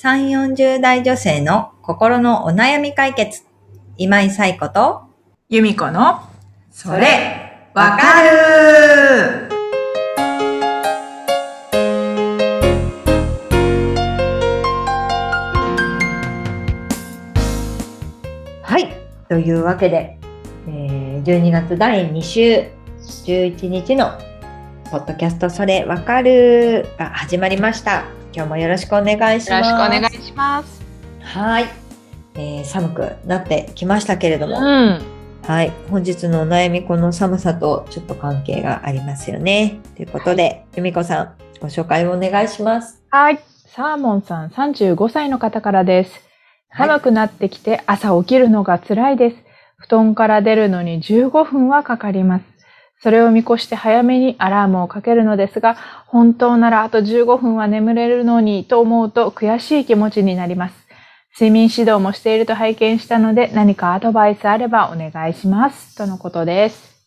3、40代女性の心のお悩み解決。今井彩子と、由美子の、それ、わかるはい。というわけで、えー12月第2週、11日のポッドキャストそれわかるが始まりました。今日もよろしくお願いしよます。ろしくお願いします。はい、えー寒くなってきましたけれども、ん。はい、本日のお悩み、この寒さとちょっと関係がありますよね。ということで、由美子さん、ご紹介をお願いします。はい。サーモンさん35歳の方からです。はい寒くなってきて朝起きるのが辛いです。布団から出るのに15分はかかります。それを見越して早めにアラームをかけるのですが、本当ならあと15分は眠れるのにと思うと悔しい気持ちになります。睡眠指導もしていると拝見したので何かアドバイスあればお願いします。とのことです。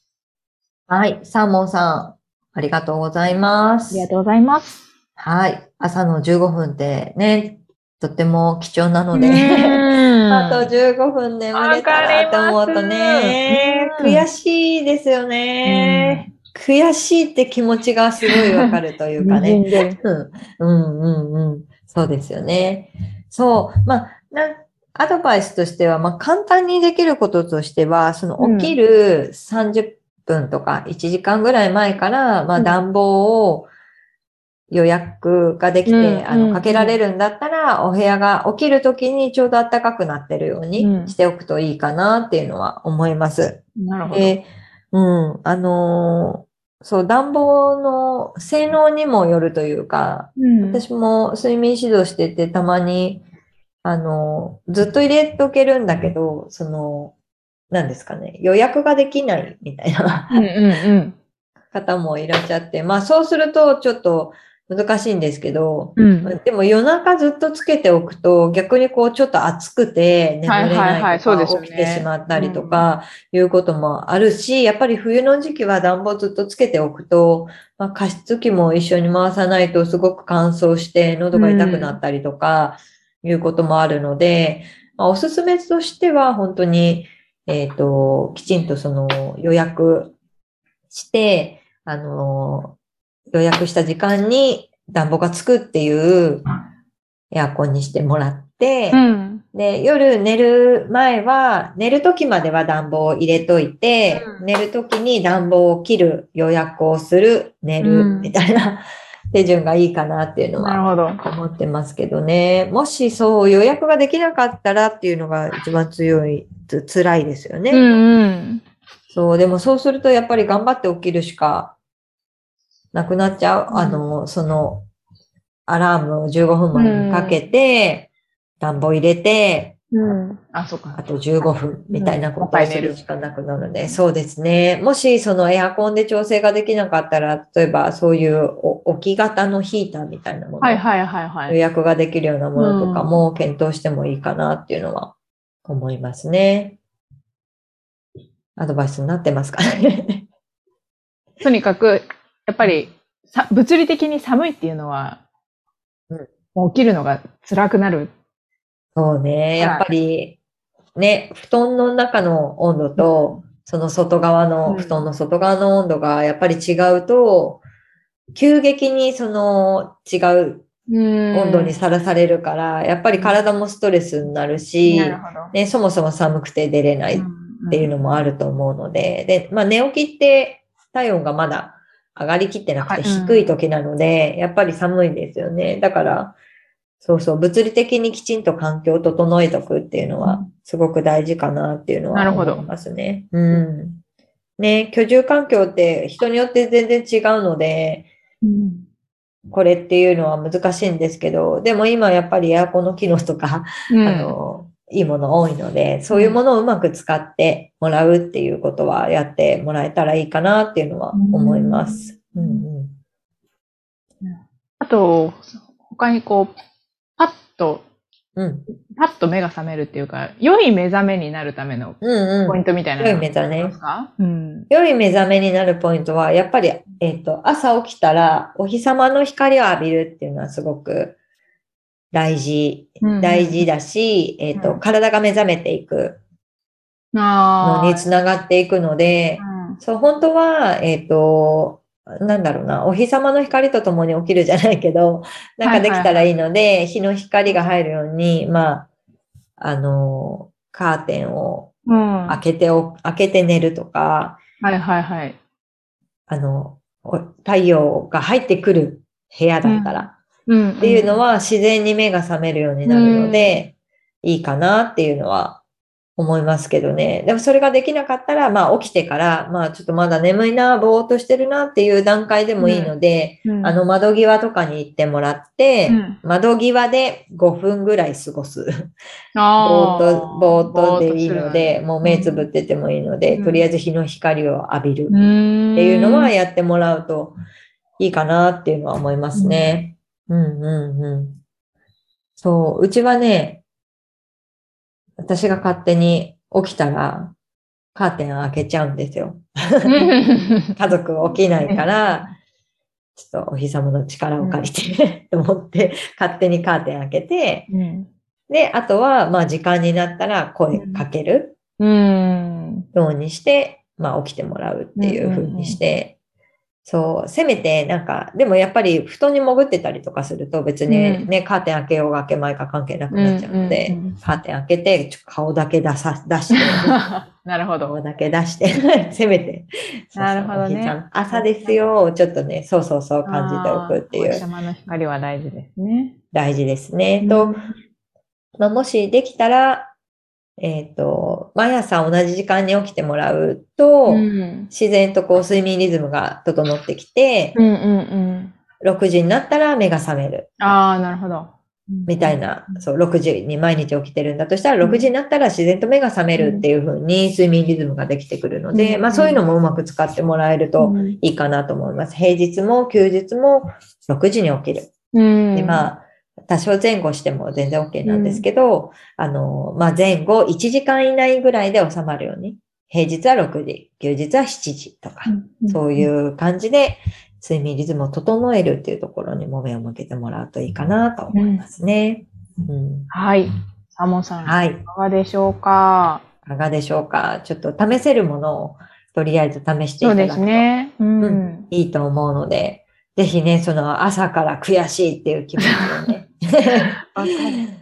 はい、サーモンさん、ありがとうございますあり。がとうございます。はい、朝の15分ってね、とっても貴重なので、あ あと15分眠れたらって思うとね、わかりま悔すしいですよね。悔しいって気持ちがすごいわかるというかね。ね。うんうんうんうん。そうですよね。そう。まあ、なアドバイスとしては、まあ、簡単にできることとしては、その起きる30分とか1時間ぐらい前から、まあ、うん暖房を予約ができて、うんあの、うんかけられるんだったら、お部屋が起きるときにちょうど暖かくなってるよううんにしておくといいかなっていうのは思います。なるほど。で、うん、あのーそう、暖房の性能にもよるというか、うん私も睡眠指導しててたまに、あの、ずっと入れとけるんだけど、その、何ですかね、予約ができないみたいなうんうん方もいらっしゃって、まあそうするとちょっと難しいんですけど、うん。うん。でも夜中ずっとつけておくと逆にこうちょっと暑くて眠れないいとかそうですよね起きてしまったりとかいうこともあるし、やっぱり冬の時期は暖房ずっとつけておくと、まあ、加湿器も一緒に回さないとすごく乾燥して喉が痛くなったりとかいうこともあるので、まあ、おすすめとしては本当に、えっ、と、きちんとその予約して、あの、予約した時間に暖房がつくっていうエアコンにしてもらって、うん。で、夜寝る前は、寝る時までは暖房を入れといて、うん寝る時に暖房を切る、予約をする、寝る、うんみたいな 手順がいいかなっていうのは。思ってますけどね。もしそう予約ができなかったらっていうのが一番強い、つ辛いですよね。うんうん。そう、でもそうするとやっぱり頑張って起きるしかなくなっちゃう。うんあの、その、アラームを15分前にかけて、暖房入れて、うん。あ、そうか。あと15分みたいなことをするるしかなくなるので、そうですね。もしそのエアコンで調整ができなかったら、例えばそういうお置き型のヒーターみたいなもの、はいはいはいはい。予約ができるようなものとかも検討してもいいかなっていうのは思いますね。アドバイスになってますかね。とにかく、やっぱり、さ物理的に寒いっていうのは、うん。もう起きるのが辛くなる。そうね。やっぱり、ね、布団の中の温度と、その外側の、うん。布団の外側の温度がやっぱり違うと、急激にその違ううん。温度にさらされるから、やっぱり体もストレスになるし。ね、そもそも寒くて出れないっていうのもあると思うので、で、まあ寝起きって体温がまだ上がりきってなくて低い時なので、やっぱり寒いんですよね。だから、そうそう、物理的にきちんと環境を整えとくっていうのはうんすごく大事かなっていうのは思いますね。うん。ね、居住環境って人によって全然違うので、うんこれっていうのは難しいんですけど、でも今やっぱりエアコンの機能とか、うんあの、いいもの多いので、そういうものをうまく使ってもらうっていうことはやってもらえたらいいかなっていうのは思います。うんうん。あと、他にこう、パッと、うん。パッと目が覚めるっていうか、良い目覚めになるためのうんうん。ポイントみたいなの良い目覚めありますか？うん。良い目覚めになるポイントは、やっぱり、えっ、と、朝起きたらお日様の光を浴びるっていうのはすごく大事、うんうん大事だし、えっ、と、うん体が目覚めていくあのにつながっていくので、そう、本当は、えっ、と、なんだろうな、お日様の光とともに起きるじゃないけど、なんかできたらいいので、日の光が入るように、まあ、あの、カーテンをうん。開けてお、開けて寝るとか、はいはいはい。あの、お太陽が入ってくる部屋だったら、うん。っていうのは自然に目が覚めるようになるので、いいかなっていうのは思いますけどね。でもそれができなかったら、まあ起きてから、まあちょっとまだ眠いな、ぼーっとしてるなっていう段階でもいいので、うん、あの窓際とかに行ってもらって、うん窓際で5分ぐらい過ごす。ぼーっと、ぼーっとでいいので、もう目つぶっっててもいいので、うんとりあえず日の光を浴びる。っていうのはやってもらうといいかなっていうのは思いますね。うんうんうん。そう、うちはね、私が勝手に起きたらカーテン開けちゃうんですよ。家族起きないから、ちょっとお日様の力を借りて、と 思って勝手にカーテン開けて、うん。で、あとはまあ時間になったら声かける。うん。ようにして、まあ起きてもらうっていう風にして、そう、せめてなんか、でもやっぱり布団に潜ってたりとかすると別にうんね、カーテン開けようが開けまいか関係なくなっちゃうので、うんうんうんカーテン開けて、顔だけ出さ、出して、なるほど。顔だけ出して、せめて。なるほどね朝ですよ、ちょっとね、そうそうそう感じておくっていう、お日様の光は大事ですね。大事ですね。と、まあ、もしできたら、えっ、と、毎朝同じ時間に起きてもらうと、うん。自然とこう睡眠リズムが整ってきて、うんうんうん。6時になったら目が覚めるああ、なるほど。みたいな、そう、6時に毎日起きてるんだとしたら、6時になったら自然と目が覚めるっていう風に睡眠リズムができてくるので、うんまあそういうのもうまく使ってもらえるとうんいいかなと思います。平日も休日も6時に起きる。うん。で、まあ、多少前後しても全然 OK なんですけど、あの、まあ前後1時間以内ぐらいで収まるように、平日は6時、休日は7時とか、そういう感じで睡眠リズムを整えるっていうところにも目を向けてもらうといいかなと思いますね。うんはい。サモさん、はい。いかがでしょうか？いかがでしょうか？ちょっと試せるものをとりあえず試していそうですただくとね。うん。うんいいと思うので、ぜひね、その朝から悔しいっていう気持ちをね、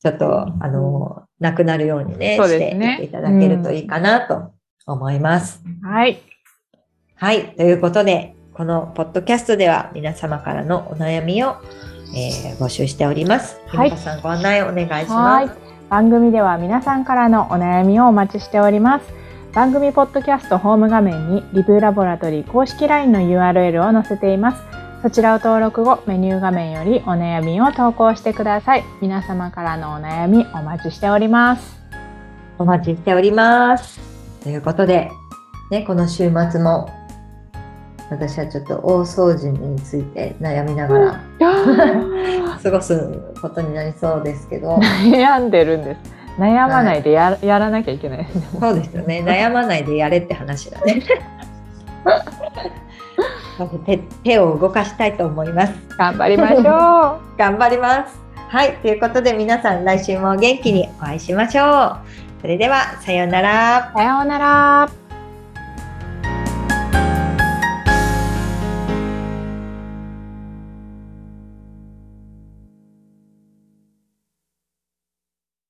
ちょっと、あの、なくなるようにね、そうしていっていただけるといいかなと思います。はい。はい。ということで、このポッドキャストでは皆様からのお悩みを、えー募集しております。ひはいさんご案内お願いしはいます。。番組では皆さんからのお悩みをお待ちしております。番組ポッドキャストホーム画面にリブラボラトリー公式 LINE の URL を載せています。そちらを登録後、メニュー画面よりお悩みを投稿してください。皆様からのお悩みお待ちしております。お待ちしております。ということで、ね、この週末も、私はちょっと大掃除について悩みながら 過ごすことになりそうですけど、悩んでるんです。悩まないでや,、やらなきゃいけない。そうですよね。悩まないでやれって話だね。手手を動かしたいと思います。頑張りましょう。頑張ります。はい。ということで皆さん来週も元気にお会いしましょう。それでは、さようなら。さようなら。